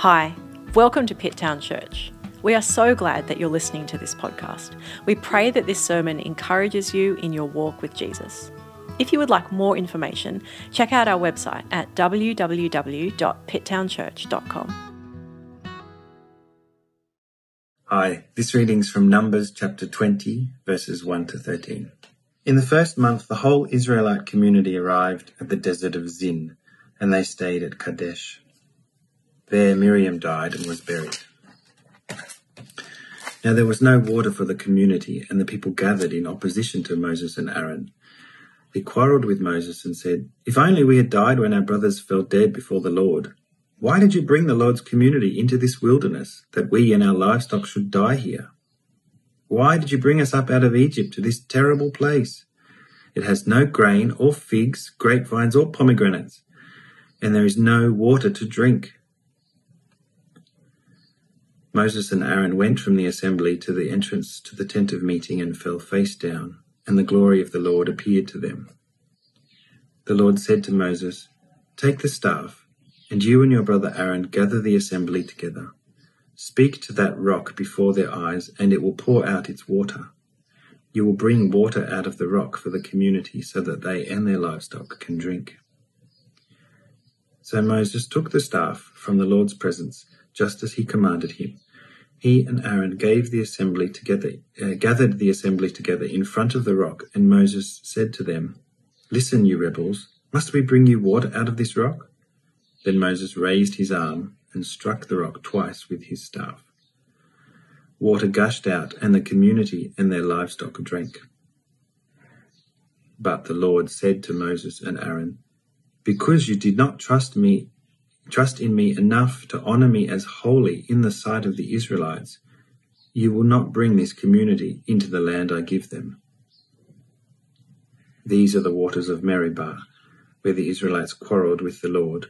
Hi, welcome to Pitt Town Church. We are so glad that you're listening to this podcast. We pray that this sermon encourages you in your walk with Jesus. If you would like more information, check out our website at www.pitttownchurch.com. Hi, this reading's from Numbers chapter 20, verses 1 to 13. In the first month, the whole Israelite community arrived at the desert of Zin, and they stayed at Kadesh. There Miriam died and was buried. Now there was no water for the community, and the people gathered in opposition to Moses and Aaron. They quarreled with Moses and said, If only we had died when our brothers fell dead before the Lord. Why did you bring the Lord's community into this wilderness, that we and our livestock should die here? Why did you bring us up out of Egypt to this terrible place? It has no grain or figs, grapevines or pomegranates, and there is no water to drink. Moses and Aaron went from the assembly to the entrance to the tent of meeting and fell face down, and the glory of the Lord appeared to them. The Lord said to Moses, Take the staff, and you and your brother Aaron gather the assembly together. Speak to that rock before their eyes, and it will pour out its water. You will bring water out of the rock for the community so that they and their livestock can drink. So Moses took the staff from the Lord's presence just as he commanded him. He and Aaron gave the assembly together, uh, gathered the assembly together in front of the rock, and Moses said to them, Listen, you rebels, must we bring you water out of this rock? Then Moses raised his arm and struck the rock twice with his staff. Water gushed out, and the community and their livestock drank. But the Lord said to Moses and Aaron, Because you did not trust me trust in me enough to honor me as holy in the sight of the Israelites, you will not bring this community into the land I give them. These are the waters of Meribah, where the Israelites quarreled with the Lord,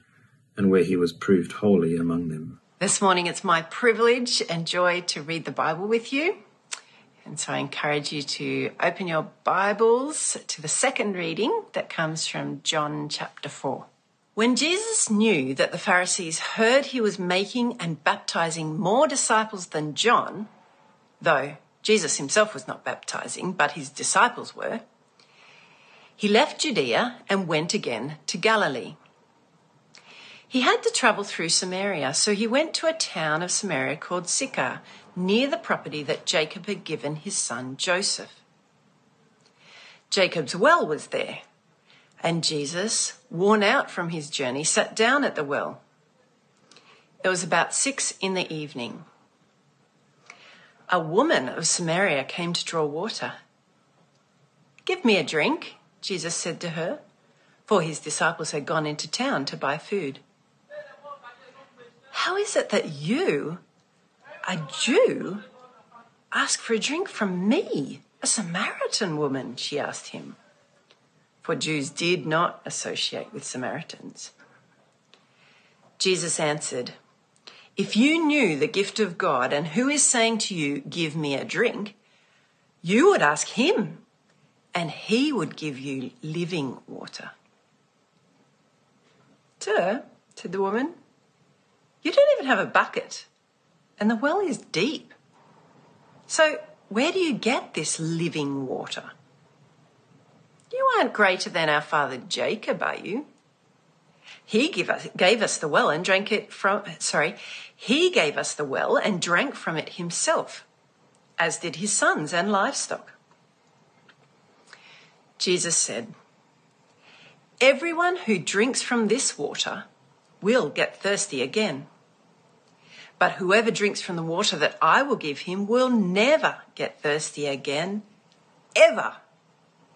and where he was proved holy among them. This morning it's my privilege and joy to read the Bible with you. And so I encourage you to open your Bibles to the second reading that comes from John chapter 4. When Jesus knew that the Pharisees heard he was making and baptizing more disciples than John, though Jesus himself was not baptizing, but his disciples were, he left Judea and went again to Galilee. He had to travel through Samaria, so he went to a town of Samaria called Sychar, near the property that Jacob had given his son Joseph. Jacob's well was there and Jesus, worn out from his journey, sat down at the well. It was about six in the evening. A woman of Samaria came to draw water. Give me a drink, Jesus said to her, for his disciples had gone into town to buy food. How is it that you, a Jew, ask for a drink from me, a Samaritan woman? She asked him for Jews did not associate with Samaritans. Jesus answered, If you knew the gift of God and who is saying to you, Give me a drink, you would ask him, and he would give you living water. Sir, said the woman, you don't even have a bucket, and the well is deep. So, where do you get this living water? You aren't greater than our father Jacob, are you? He gave us, gave us the well and drank it from, sorry, he gave us the well and drank from it himself, as did his sons and livestock. Jesus said, Everyone who drinks from this water will get thirsty again. But whoever drinks from the water that I will give him will never get thirsty again, ever.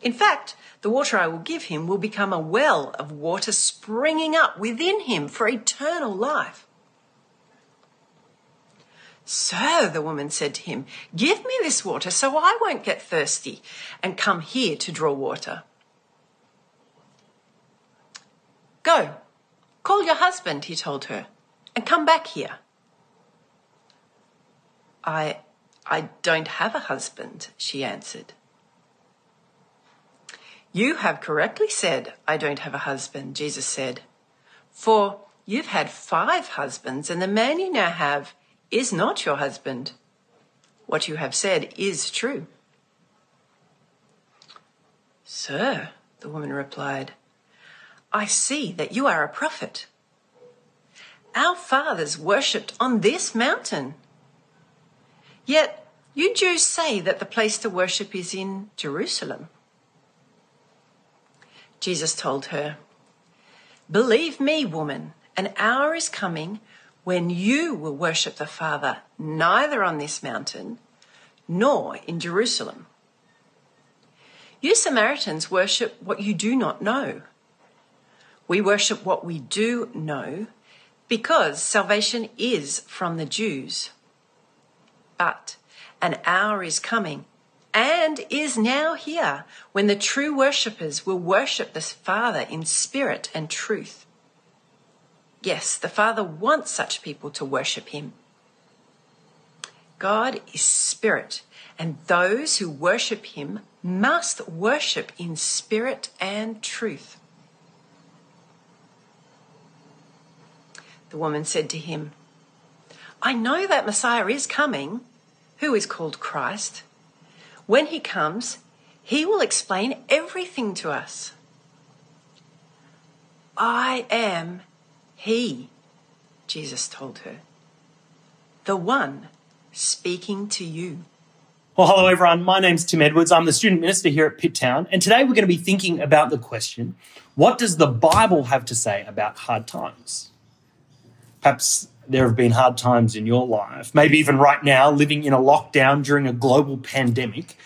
In fact, the water I will give him will become a well of water springing up within him for eternal life. Sir, the woman said to him, give me this water so I won't get thirsty and come here to draw water. Go, call your husband, he told her, and come back here. I, I don't have a husband, she answered. You have correctly said, I don't have a husband, Jesus said. For You've had five husbands, and the man you now have is not your husband. What you have said is true. Sir, the woman replied, I see that you are a prophet. Our fathers worshipped on this mountain. Yet you Jews say that the place to worship is in Jerusalem. Jesus told her, Believe me, woman, an hour is coming when you will worship the Father neither on this mountain nor in Jerusalem. You Samaritans worship what you do not know. We worship what we do know because salvation is from the Jews. But an hour is coming and is now here when the true worshippers will worship the Father in spirit and truth. Yes, the Father wants such people to worship Him. God is spirit, and those who worship Him must worship in spirit and truth. The woman said to him, I know that Messiah is coming, who is called Christ. When he comes, he will explain everything to us. I am he, Jesus told her, the one speaking to you. Well, hello everyone. My name's Tim Edwards. I'm the student minister here at Pitt Town, and today we're going to be thinking about the question what does the Bible have to say about hard times? Perhaps there have been hard times in your life, maybe even right now, living in a lockdown during a global pandemic,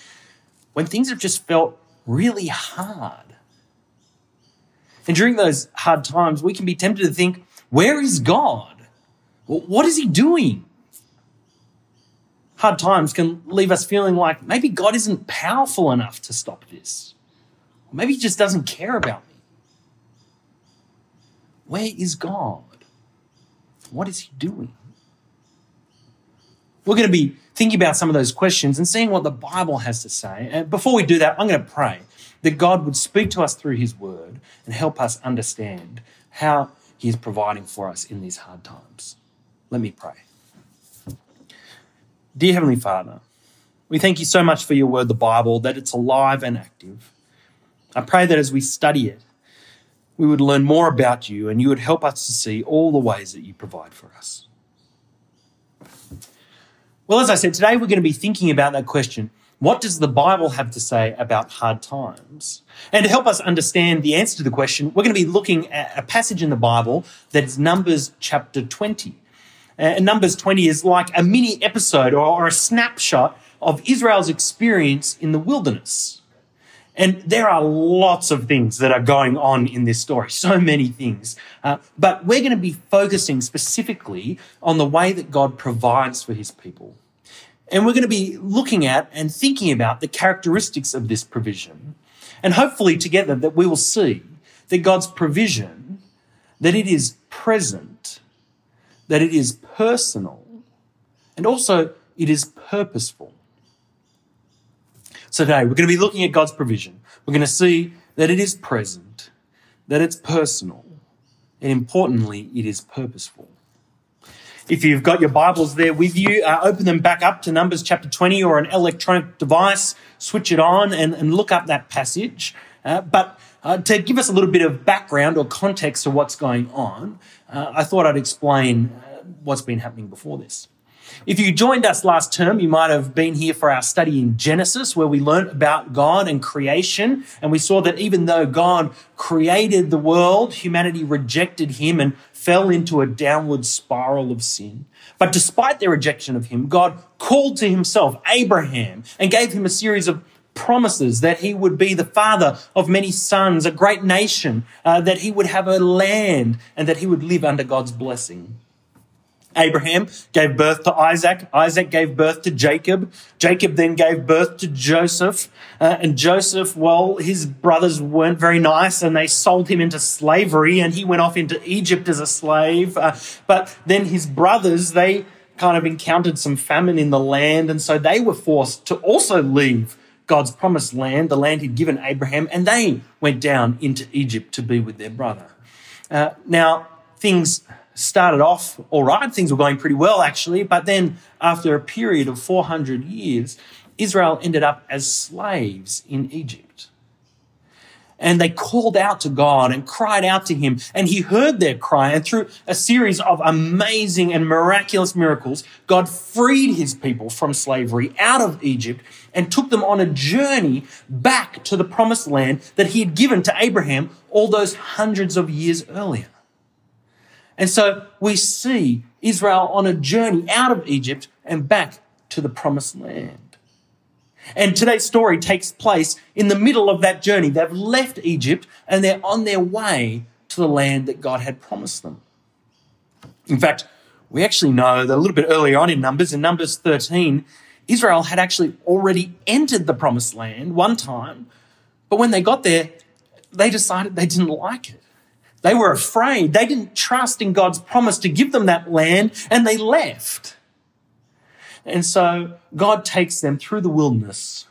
when things have just felt really hard. And during those hard times, we can be tempted to think, where is God? What is He doing? Hard times can leave us feeling like maybe God isn't powerful enough to stop this. Maybe He just doesn't care about me. Where is God? What is he doing? We're going to be thinking about some of those questions and seeing what the Bible has to say. And before we do that, I'm going to pray that God would speak to us through his word and help us understand how he is providing for us in these hard times. Let me pray. Dear Heavenly Father, we thank you so much for your word, the Bible, that it's alive and active. I pray that as we study it, we would learn more about you and you would help us to see all the ways that you provide for us. Well, as I said, today we're going to be thinking about that question what does the Bible have to say about hard times? And to help us understand the answer to the question, we're going to be looking at a passage in the Bible that is Numbers chapter 20. Uh, and Numbers 20 is like a mini episode or a snapshot of Israel's experience in the wilderness. And there are lots of things that are going on in this story, so many things. Uh, but we're going to be focusing specifically on the way that God provides for his people. And we're going to be looking at and thinking about the characteristics of this provision. And hopefully together that we will see that God's provision, that it is present, that it is personal, and also it is purposeful. Today we're going to be looking at God's provision. We're going to see that it is present, that it's personal, and importantly, it is purposeful. If you've got your Bibles there with you, uh, open them back up to Numbers chapter 20 or an electronic device, switch it on and, and look up that passage. Uh, but uh, to give us a little bit of background or context to what's going on, uh, I thought I'd explain uh, what's been happening before this. If you joined us last term, you might have been here for our study in Genesis, where we learned about God and creation. And we saw that even though God created the world, humanity rejected him and fell into a downward spiral of sin. But despite their rejection of him, God called to himself Abraham and gave him a series of promises that he would be the father of many sons, a great nation, uh, that he would have a land, and that he would live under God's blessing. Abraham gave birth to Isaac. Isaac gave birth to Jacob. Jacob then gave birth to Joseph. Uh, and Joseph, well, his brothers weren't very nice and they sold him into slavery and he went off into Egypt as a slave. Uh, but then his brothers, they kind of encountered some famine in the land and so they were forced to also leave God's promised land, the land he'd given Abraham, and they went down into Egypt to be with their brother. Uh, now, things started off all right. Things were going pretty well, actually. But then, after a period of 400 years, Israel ended up as slaves in Egypt. And they called out to God and cried out to him, and he heard their cry. And through a series of amazing and miraculous miracles, God freed his people from slavery out of Egypt and took them on a journey back to the promised land that he had given to Abraham all those hundreds of years earlier. And so we see Israel on a journey out of Egypt and back to the promised land. And today's story takes place in the middle of that journey. They've left Egypt and they're on their way to the land that God had promised them. In fact, we actually know that a little bit earlier on in Numbers, in Numbers 13, Israel had actually already entered the promised land one time, but when they got there, they decided they didn't like it. They were afraid. They didn't trust in God's promise to give them that land, and they left. And so God takes them through the wilderness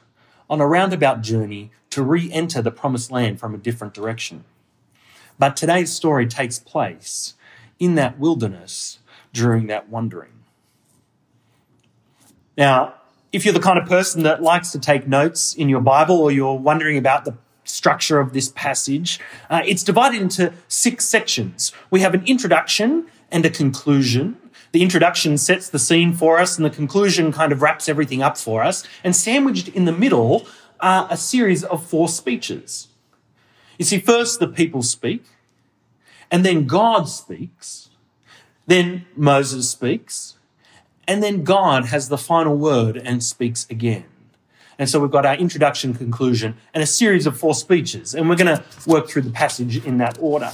on a roundabout journey to re enter the promised land from a different direction. But today's story takes place in that wilderness during that wandering. Now, if you're the kind of person that likes to take notes in your Bible or you're wondering about the structure of this passage, uh, it's divided into six sections. We have an introduction and a conclusion, the introduction sets the scene for us, and the conclusion kind of wraps everything up for us. And sandwiched in the middle are a series of four speeches. You see, first the people speak, and then God speaks, then Moses speaks, and then God has the final word and speaks again. And so we've got our introduction, conclusion, and a series of four speeches. And we're going to work through the passage in that order.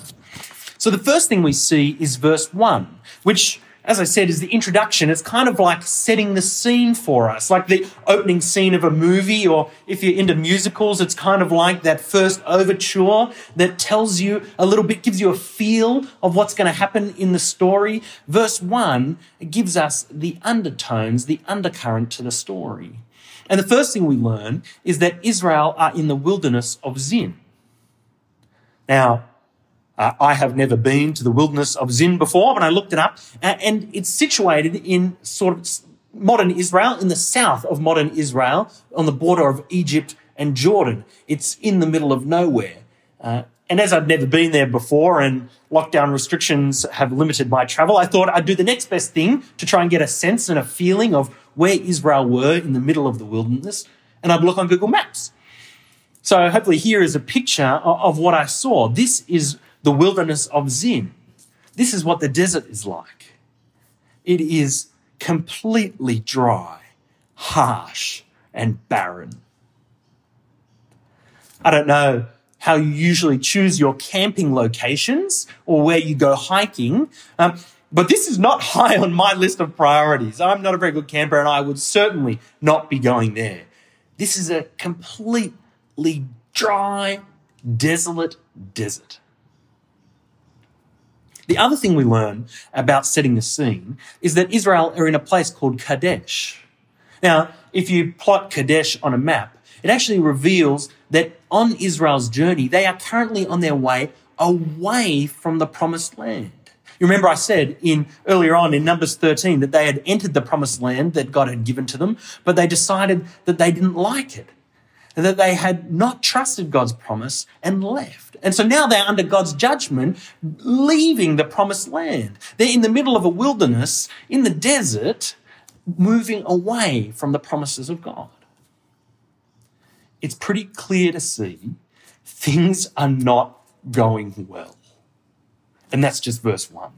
So the first thing we see is verse 1, which as I said, is the introduction. It's kind of like setting the scene for us, like the opening scene of a movie, or if you're into musicals, it's kind of like that first overture that tells you a little bit, gives you a feel of what's going to happen in the story. Verse one gives us the undertones, the undercurrent to the story. And the first thing we learn is that Israel are in the wilderness of Zin. Now, uh, I have never been to the wilderness of Zin before, but I looked it up, uh, and it's situated in sort of modern Israel, in the south of modern Israel, on the border of Egypt and Jordan. It's in the middle of nowhere. Uh, and as I'd never been there before and lockdown restrictions have limited my travel, I thought I'd do the next best thing to try and get a sense and a feeling of where Israel were in the middle of the wilderness. And I'd look on Google Maps. So hopefully here is a picture of what I saw. This is the wilderness of Zin. This is what the desert is like. It is completely dry, harsh, and barren. I don't know how you usually choose your camping locations or where you go hiking. Um, but this is not high on my list of priorities. I'm not a very good camper and I would certainly not be going there. This is a completely dry, desolate desert. The other thing we learn about setting the scene is that Israel are in a place called Kadesh. Now, if you plot Kadesh on a map, it actually reveals that on Israel's journey, they are currently on their way away from the promised land. You remember I said in earlier on in Numbers 13 that they had entered the promised land that God had given to them, but they decided that they didn't like it and that they had not trusted God's promise and left. And so now they're under God's judgment, leaving the promised land. They're in the middle of a wilderness, in the desert, moving away from the promises of God. It's pretty clear to see things are not going well. And that's just verse 1.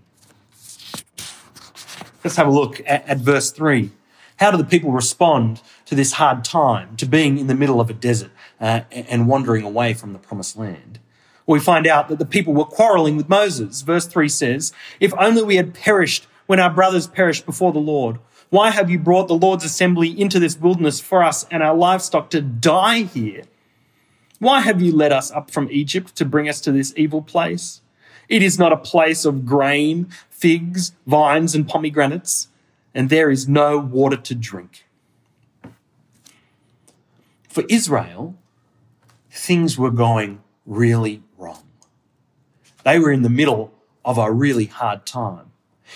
Let's have a look at, at verse 3. How do the people respond to this hard time, to being in the middle of a desert uh, and wandering away from the promised land? We find out that the people were quarreling with Moses. Verse 3 says, If only we had perished when our brothers perished before the Lord. Why have you brought the Lord's assembly into this wilderness for us and our livestock to die here? Why have you led us up from Egypt to bring us to this evil place? It is not a place of grain, figs, vines, and pomegranates and there is no water to drink. For Israel, things were going really wrong. They were in the middle of a really hard time.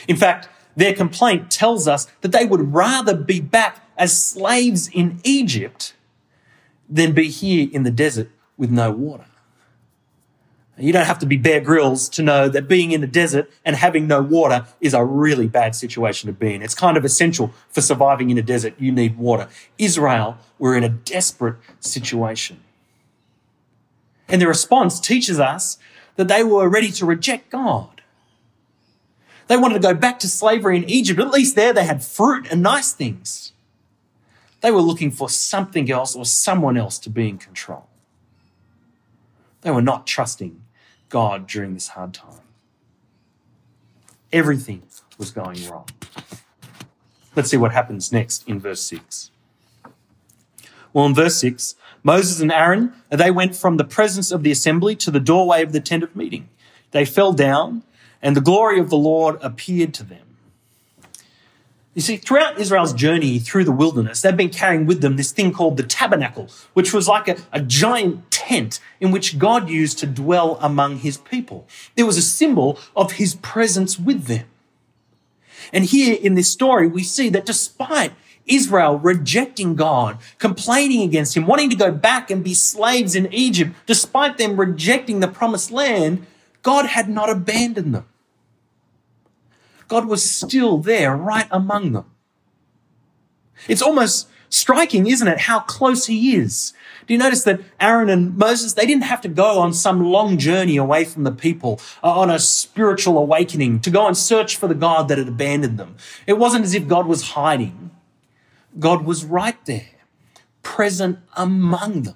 In fact, their complaint tells us that they would rather be back as slaves in Egypt than be here in the desert with no water. You don't have to be Bear Grylls to know that being in the desert and having no water is a really bad situation to be in. It's kind of essential for surviving in a desert. You need water. Israel were in a desperate situation. And their response teaches us that they were ready to reject God. They wanted to go back to slavery in Egypt. At least there they had fruit and nice things. They were looking for something else or someone else to be in control. They were not trusting God during this hard time. Everything was going wrong. Let's see what happens next in verse 6. Well, in verse 6, Moses and Aaron, they went from the presence of the assembly to the doorway of the tent of meeting. They fell down, and the glory of the Lord appeared to them. You see, throughout Israel's journey through the wilderness, they've been carrying with them this thing called the tabernacle, which was like a, a, giant tent in which God used to dwell among his people. It was a symbol of his presence with them. And here in this story, we see that despite Israel rejecting God, complaining against him, wanting to go back and be slaves in Egypt, despite them rejecting the promised land, God had not abandoned them. God was still there right among them. It's almost striking, isn't it, how close he is. Do you notice that Aaron and Moses, they didn't have to go on some long journey away from the people, uh, on a spiritual awakening, to go and search for the God that had abandoned them. It wasn't as if God was hiding. God was right there, present among them.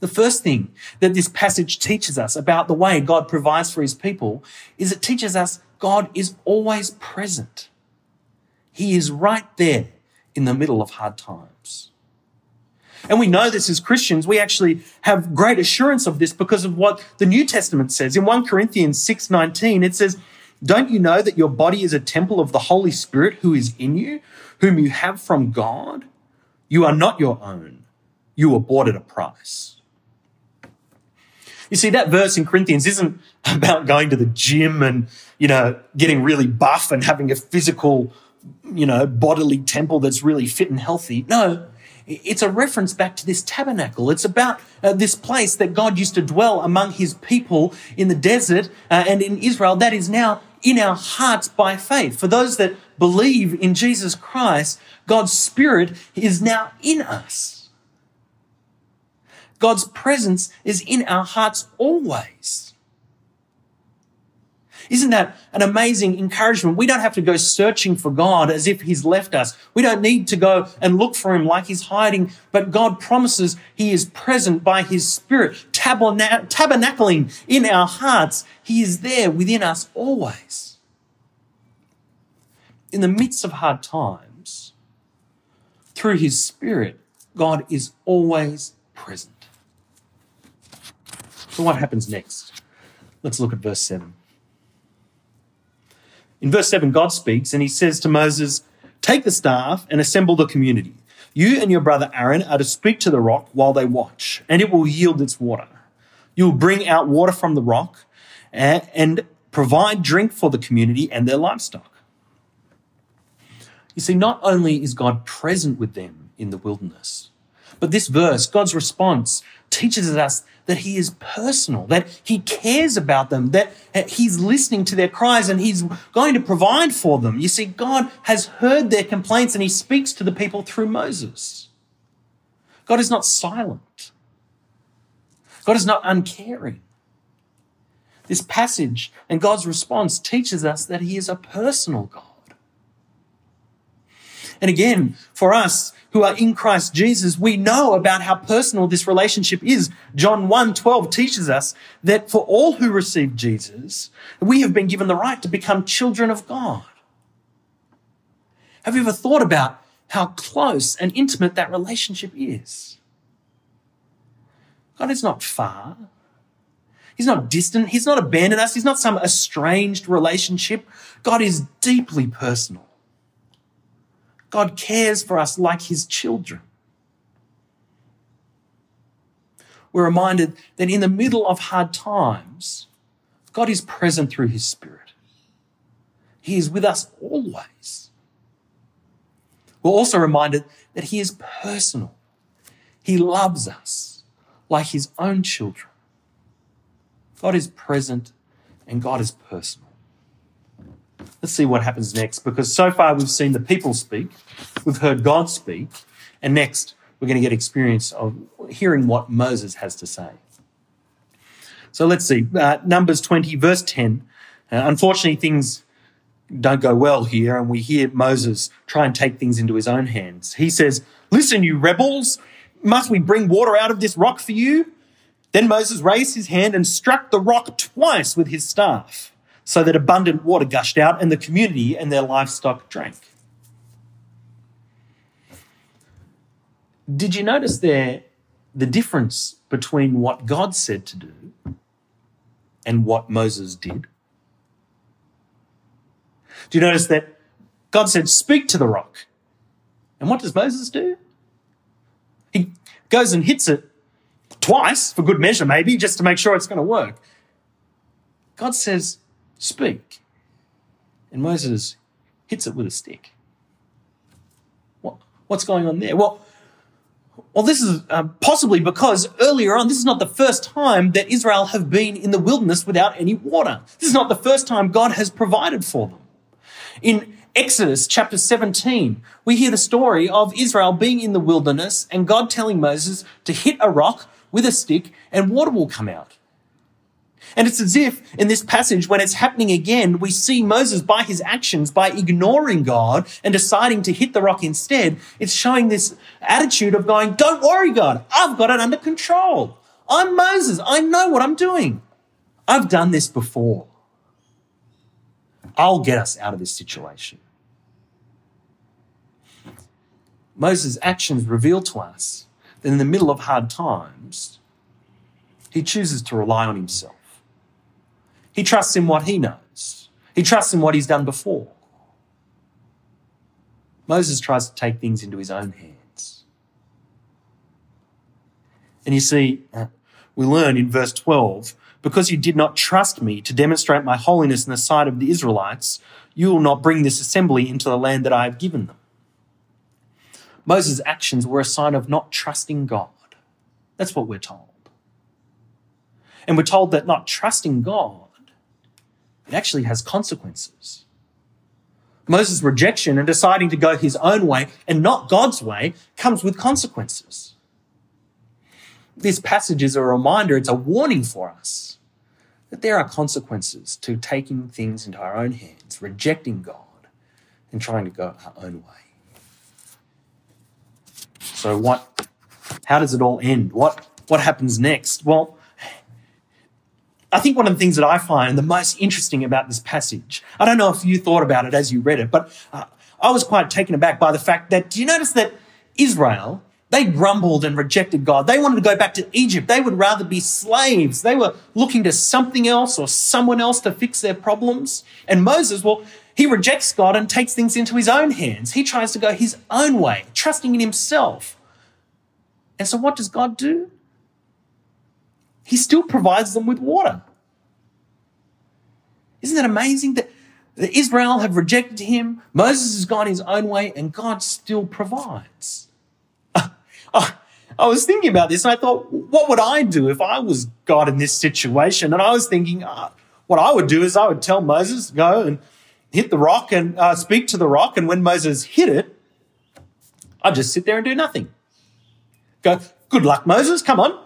The first thing that this passage teaches us about the way God provides for his people is it teaches us God is always present. He is right there in the middle of hard times. And we know this as Christians. We actually have great assurance of this because of what the New Testament says. In 1 Corinthians 6:19 it says, "Don't you know that your body is a temple of the Holy Spirit who is in you, whom you have from God? You are not your own. You were bought at a price." You see, that verse in Corinthians isn't about going to the gym and, you know, getting really buff and having a physical, you know, bodily temple that's really fit and healthy. No, it's a reference back to this tabernacle. It's about uh, this place that God used to dwell among his people in the desert uh, and in Israel that is now in our hearts by faith. For those that believe in Jesus Christ, God's Spirit is now in us. God's presence is in our hearts always. Isn't that an amazing encouragement? We don't have to go searching for God as if He's left us. We don't need to go and look for Him like He's hiding, but God promises He is present by His Spirit, tabernacling in our hearts. He is there within us always. In the midst of hard times, through His Spirit, God is always present. So, what happens next? Let's look at verse 7. In verse 7, God speaks and he says to Moses, Take the staff and assemble the community. You and your brother Aaron are to speak to the rock while they watch, and it will yield its water. You will bring out water from the rock and provide drink for the community and their livestock. You see, not only is God present with them in the wilderness, but this verse, God's response, teaches us that he is personal, that he cares about them, that he's listening to their cries and he's going to provide for them. You see, God has heard their complaints and he speaks to the people through Moses. God is not silent. God is not uncaring. This passage and God's response teaches us that he is a personal God. And again, for us who are in Christ Jesus, we know about how personal this relationship is. John 1 12 teaches us that for all who receive Jesus, we have been given the right to become children of God. Have you ever thought about how close and intimate that relationship is? God is not far. He's not distant. He's not abandoned us. He's not some estranged relationship. God is deeply personal. God cares for us like his children. We're reminded that in the middle of hard times, God is present through his Spirit. He is with us always. We're also reminded that He is personal. He loves us like His own children. God is present and God is personal. Let's see what happens next because so far we've seen the people speak, we've heard God speak, and next we're going to get experience of hearing what Moses has to say. So let's see. Uh, Numbers 20, verse 10. Uh, unfortunately, things don't go well here, and we hear Moses try and take things into his own hands. He says, Listen, you rebels, must we bring water out of this rock for you? Then Moses raised his hand and struck the rock twice with his staff, so that abundant water gushed out, and the community and their livestock drank. Did you notice there the difference between what God said to do and what Moses did? Do you notice that God said, Speak to the rock? And what does Moses do? He goes and hits it twice, for good measure, maybe, just to make sure it's going to work. God says, Speak. And Moses hits it with a stick. What, what's going on there? Well, well, this is uh, possibly because earlier on, this is not the first time that Israel have been in the wilderness without any water. This is not the first time God has provided for them. In Exodus chapter 17, we hear the story of Israel being in the wilderness and God telling Moses to hit a rock with a stick and water will come out. And it's as if in this passage, when it's happening again, we see Moses by his actions, by ignoring God and deciding to hit the rock instead, it's showing this attitude of going, don't worry, God, I've got it under control. I'm Moses. I know what I'm doing. I've done this before. I'll get us out of this situation. Moses' actions reveal to us that in the middle of hard times, he chooses to rely on himself. He trusts in what he knows. He trusts in what he's done before. Moses tries to take things into his own hands. And you see, we learn in verse 12 because you did not trust me to demonstrate my holiness in the sight of the Israelites, you will not bring this assembly into the land that I have given them. Moses' actions were a sign of not trusting God. That's what we're told. And we're told that not trusting God it actually has consequences. Moses' rejection and deciding to go his own way and not God's way comes with consequences. This passage is a reminder, it's a warning for us that there are consequences to taking things into our own hands, rejecting God, and trying to go our own way. So what how does it all end? What what happens next? Well, I think one of the things that I find the most interesting about this passage, I don't know if you thought about it as you read it, but uh, I was quite taken aback by the fact that, do you notice that Israel, they grumbled and rejected God. They wanted to go back to Egypt. They would rather be slaves. They were looking to something else or someone else to fix their problems. And Moses, well, he rejects God and takes things into his own hands. He tries to go his own way, trusting in himself. And so what does God do? He still provides them with water. Isn't that amazing that, that Israel have rejected him? Moses has gone his own way and God still provides. I was thinking about this and I thought, what would I do if I was God in this situation? And I was thinking, uh, what I would do is I would tell Moses, go and hit the rock and uh, speak to the rock. And when Moses hit it, I'd just sit there and do nothing. Go, good luck, Moses. Come on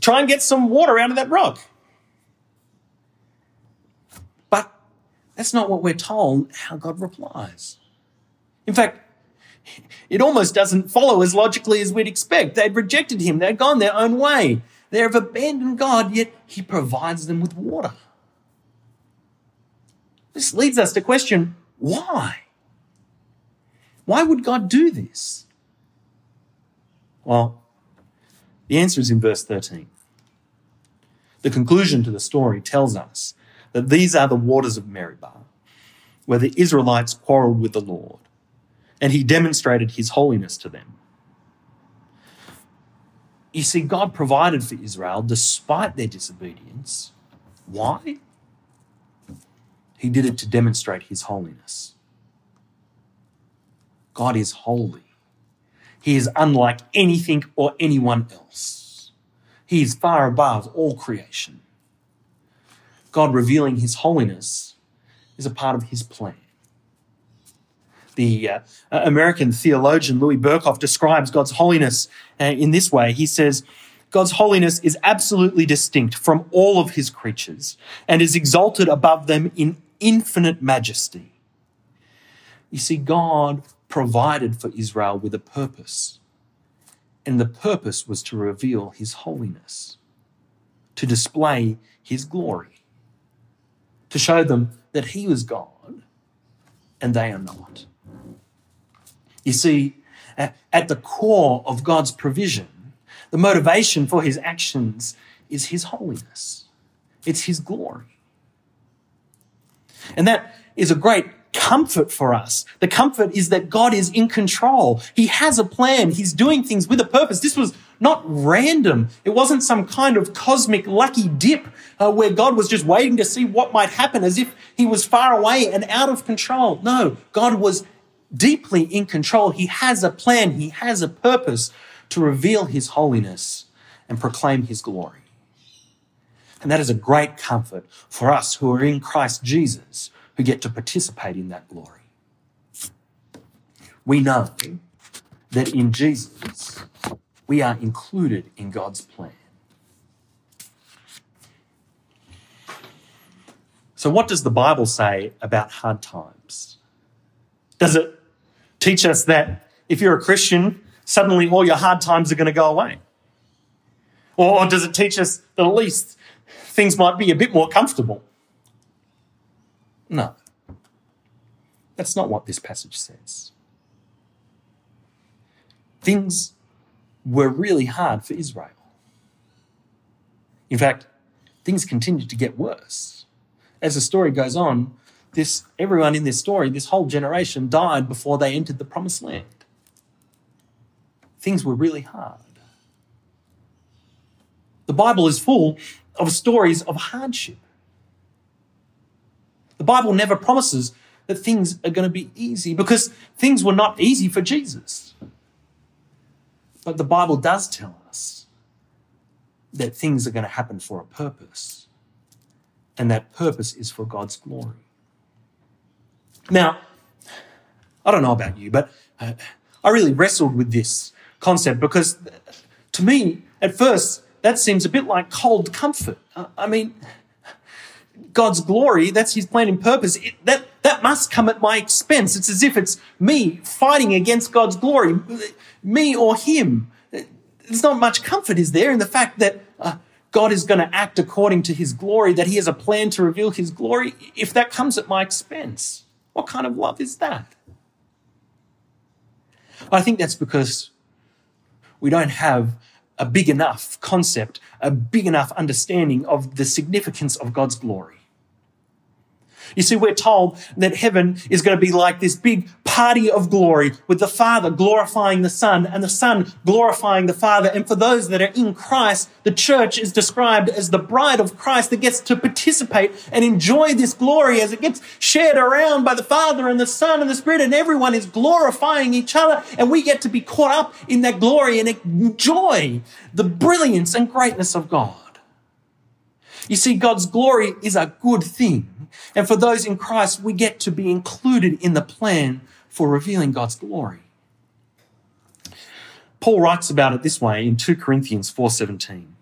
try and get some water out of that rock. But that's not what we're told how God replies. In fact, it almost doesn't follow as logically as we'd expect. They'd rejected him, they'd gone their own way. They have abandoned God, yet he provides them with water. This leads us to question why? Why would God do this? Well, the answer is in verse 13. The conclusion to the story tells us that these are the waters of Meribah, where the Israelites quarreled with the Lord, and he demonstrated his holiness to them. You see, God provided for Israel despite their disobedience. Why? He did it to demonstrate his holiness. God is holy. He is unlike anything or anyone else. He is far above all creation. God revealing his holiness is a part of his plan. The uh, American theologian Louis Berkhof describes God's holiness uh, in this way. He says, God's holiness is absolutely distinct from all of his creatures and is exalted above them in infinite majesty. You see, God provided for Israel with a purpose, and the purpose was to reveal his holiness, to display his glory, to show them that he was God and they are not. You see, at the core of God's provision, the motivation for his actions is his holiness. It's his glory. And that is a great comfort for us. The comfort is that God is in control. He has a plan. He's doing things with a purpose. This was not random. It wasn't some kind of cosmic lucky dip uh, where God was just waiting to see what might happen as if he was far away and out of control. No, God was deeply in control. He has a plan, He has a purpose to reveal His holiness and proclaim His glory. And that is a great comfort for us who are in Christ Jesus, who get to participate in that glory. We know that in Jesus, we are included in God's plan. So, what does the Bible say about hard times? Does it teach us that if you're a Christian, suddenly all your hard times are going to go away? Or does it teach us that at least things might be a bit more comfortable? No. That's not what this passage says. Things were really hard for Israel. In fact, things continued to get worse. As the story goes on, this everyone in this story, this whole generation died before they entered the promised land. Things were really hard. The Bible is full of stories of hardship. The Bible never promises that things are going to be easy because things were not easy for Jesus. But the Bible does tell us that things are going to happen for a purpose, and that purpose is for God's glory. Now, I don't know about you, but uh, I really wrestled with this concept because to me, at first, that seems a bit like cold comfort. Uh, I mean, God's glory, that's his plan and purpose, it, that, that must come at my expense. It's as if it's me fighting against God's glory, me or him. There's not much comfort, is there, in the fact that uh, God is going to act according to his glory, that he has a plan to reveal his glory, if that comes at my expense. What kind of love is that? I think that's because we don't have a big enough concept, a big enough understanding of the significance of God's glory. You see, we're told that heaven is going to be like this big party of glory with the Father glorifying the Son and the Son glorifying the Father. And for those that are in Christ, the church is described as the bride of Christ that gets to participate and enjoy this glory as it gets shared around by the Father and the Son and the Spirit and everyone is glorifying each other. And we get to be caught up in that glory and enjoy the brilliance and greatness of God. You see, God's glory is a good thing. And for those in Christ, we get to be included in the plan for revealing God's glory. Paul writes about it this way in 2 Corinthians 4:17.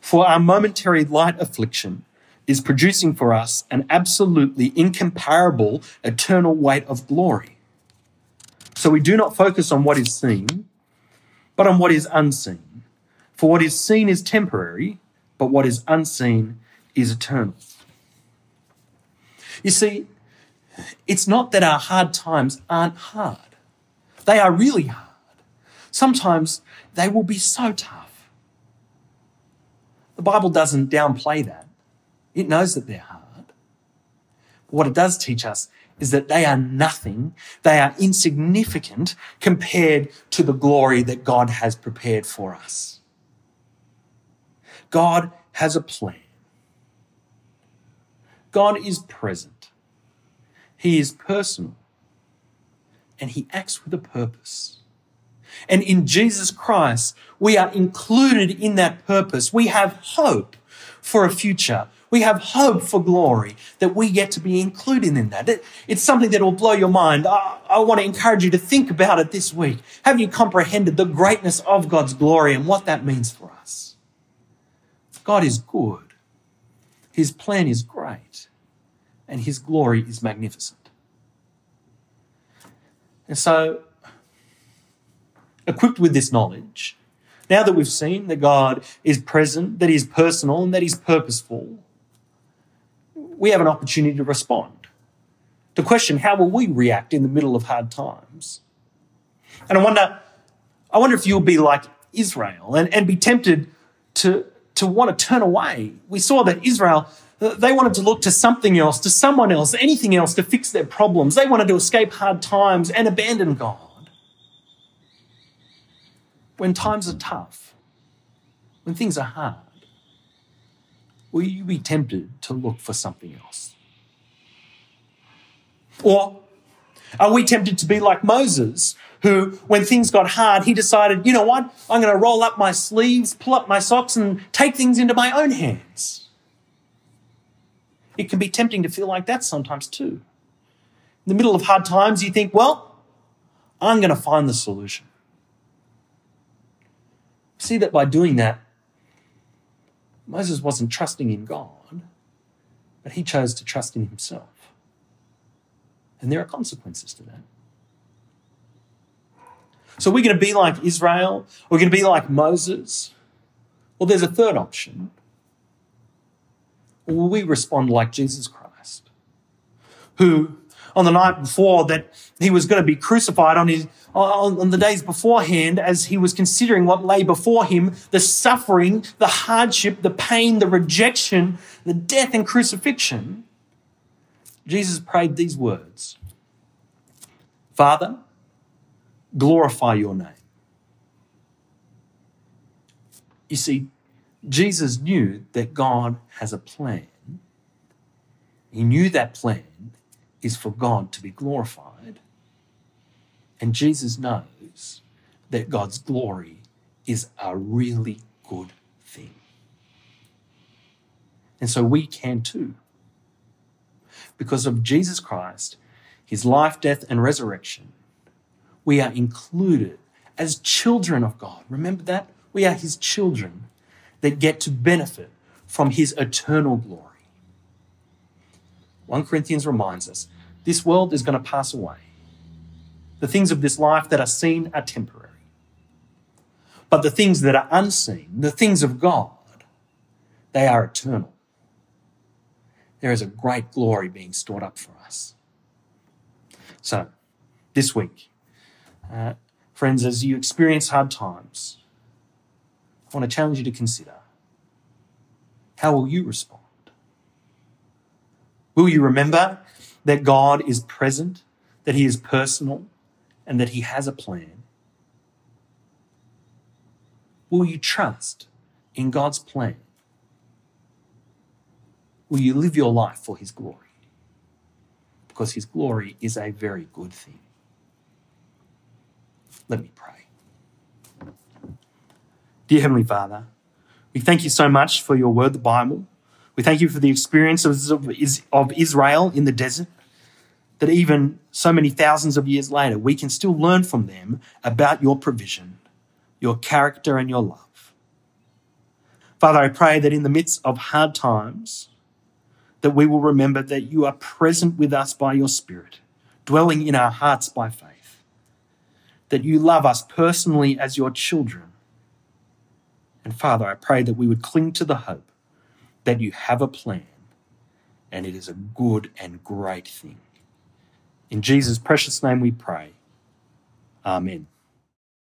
For our momentary light affliction is producing for us an absolutely incomparable eternal weight of glory. So we do not focus on what is seen, but on what is unseen. For what is seen is temporary, but what is unseen is eternal. You see, it's not that our hard times aren't hard. They are really hard. Sometimes they will be so tough. The Bible doesn't downplay that. It knows that they're hard. what it does teach us is that they are nothing. They are insignificant compared to the glory that God has prepared for us. God has a plan. God is present, He is personal, and He acts with a purpose. And in Jesus Christ, we are included in that purpose. We have hope for a future. We have hope for glory that we get to be included in that. It's something that will blow your mind. I, I, want to encourage you to think about it this week. Have you comprehended the greatness of God's glory and what that means for us? God is good. His plan is great and his glory is magnificent. And so, equipped with this knowledge, now that we've seen that God is present, that He's personal, and that He's purposeful, we have an opportunity to respond. To question how will we react in the middle of hard times? And I wonder, I wonder if you'll be like Israel and, and be tempted to, to want to turn away. We saw that Israel, uh, they wanted to look to something else, to someone else, anything else to fix their problems. They wanted to escape hard times and abandon God when times are tough, when things are hard, will you be tempted to look for something else? Or are we tempted to be like Moses, who, when things got hard, he decided, you know what? I'm going to roll up my sleeves, pull up my socks, and take things into my own hands. It can be tempting to feel like that sometimes too. In the middle of hard times, you think, well, I'm going to find the solution see that by doing that, Moses wasn't trusting in God, but he chose to trust in himself. And there are consequences to that. So we're going to be like Israel, we're going to be like Moses. Well, there's a third option. Will we respond like Jesus Christ, who on the night before that he was going to be crucified on his on, the days beforehand as he was considering what lay before him the suffering, the hardship, the pain, the rejection, the death and crucifixion. Jesus prayed these words Father, glorify your name. You see, Jesus knew that God has a plan. He knew that plan is for God to be glorified. And Jesus knows that God's glory is a really good thing. And so we can too. Because of Jesus Christ, his life, death, and resurrection, we are included as children of God. Remember that? We are his children that get to benefit from his eternal glory. 1 Corinthians reminds us this world is going to pass away. The things of this life that are seen are temporary. But the things that are unseen, the things of God, they are eternal. There is a great glory being stored up for us. So, this week, uh, friends, as you experience hard times, I want to challenge you to consider how will you respond? Will you remember that God is present, that He is personal, and that He has a plan? Will you trust in God's plan? Will you live your life for His glory? Because His glory is a very good thing. Let me pray. Dear Heavenly Father, we thank you so much for your word, the Bible. We thank you for the experiences of Israel in the desert, that even so many thousands of years later, we can still learn from them about your provision, your character, and your love. Father, I pray that in the midst of hard times, that we will remember that you are present with us by your Spirit, dwelling in our hearts by faith, that you love us personally as your children. And Father, I pray that we would cling to the hope that you have a plan and it is a good and great thing. In Jesus' precious name we pray. Amen.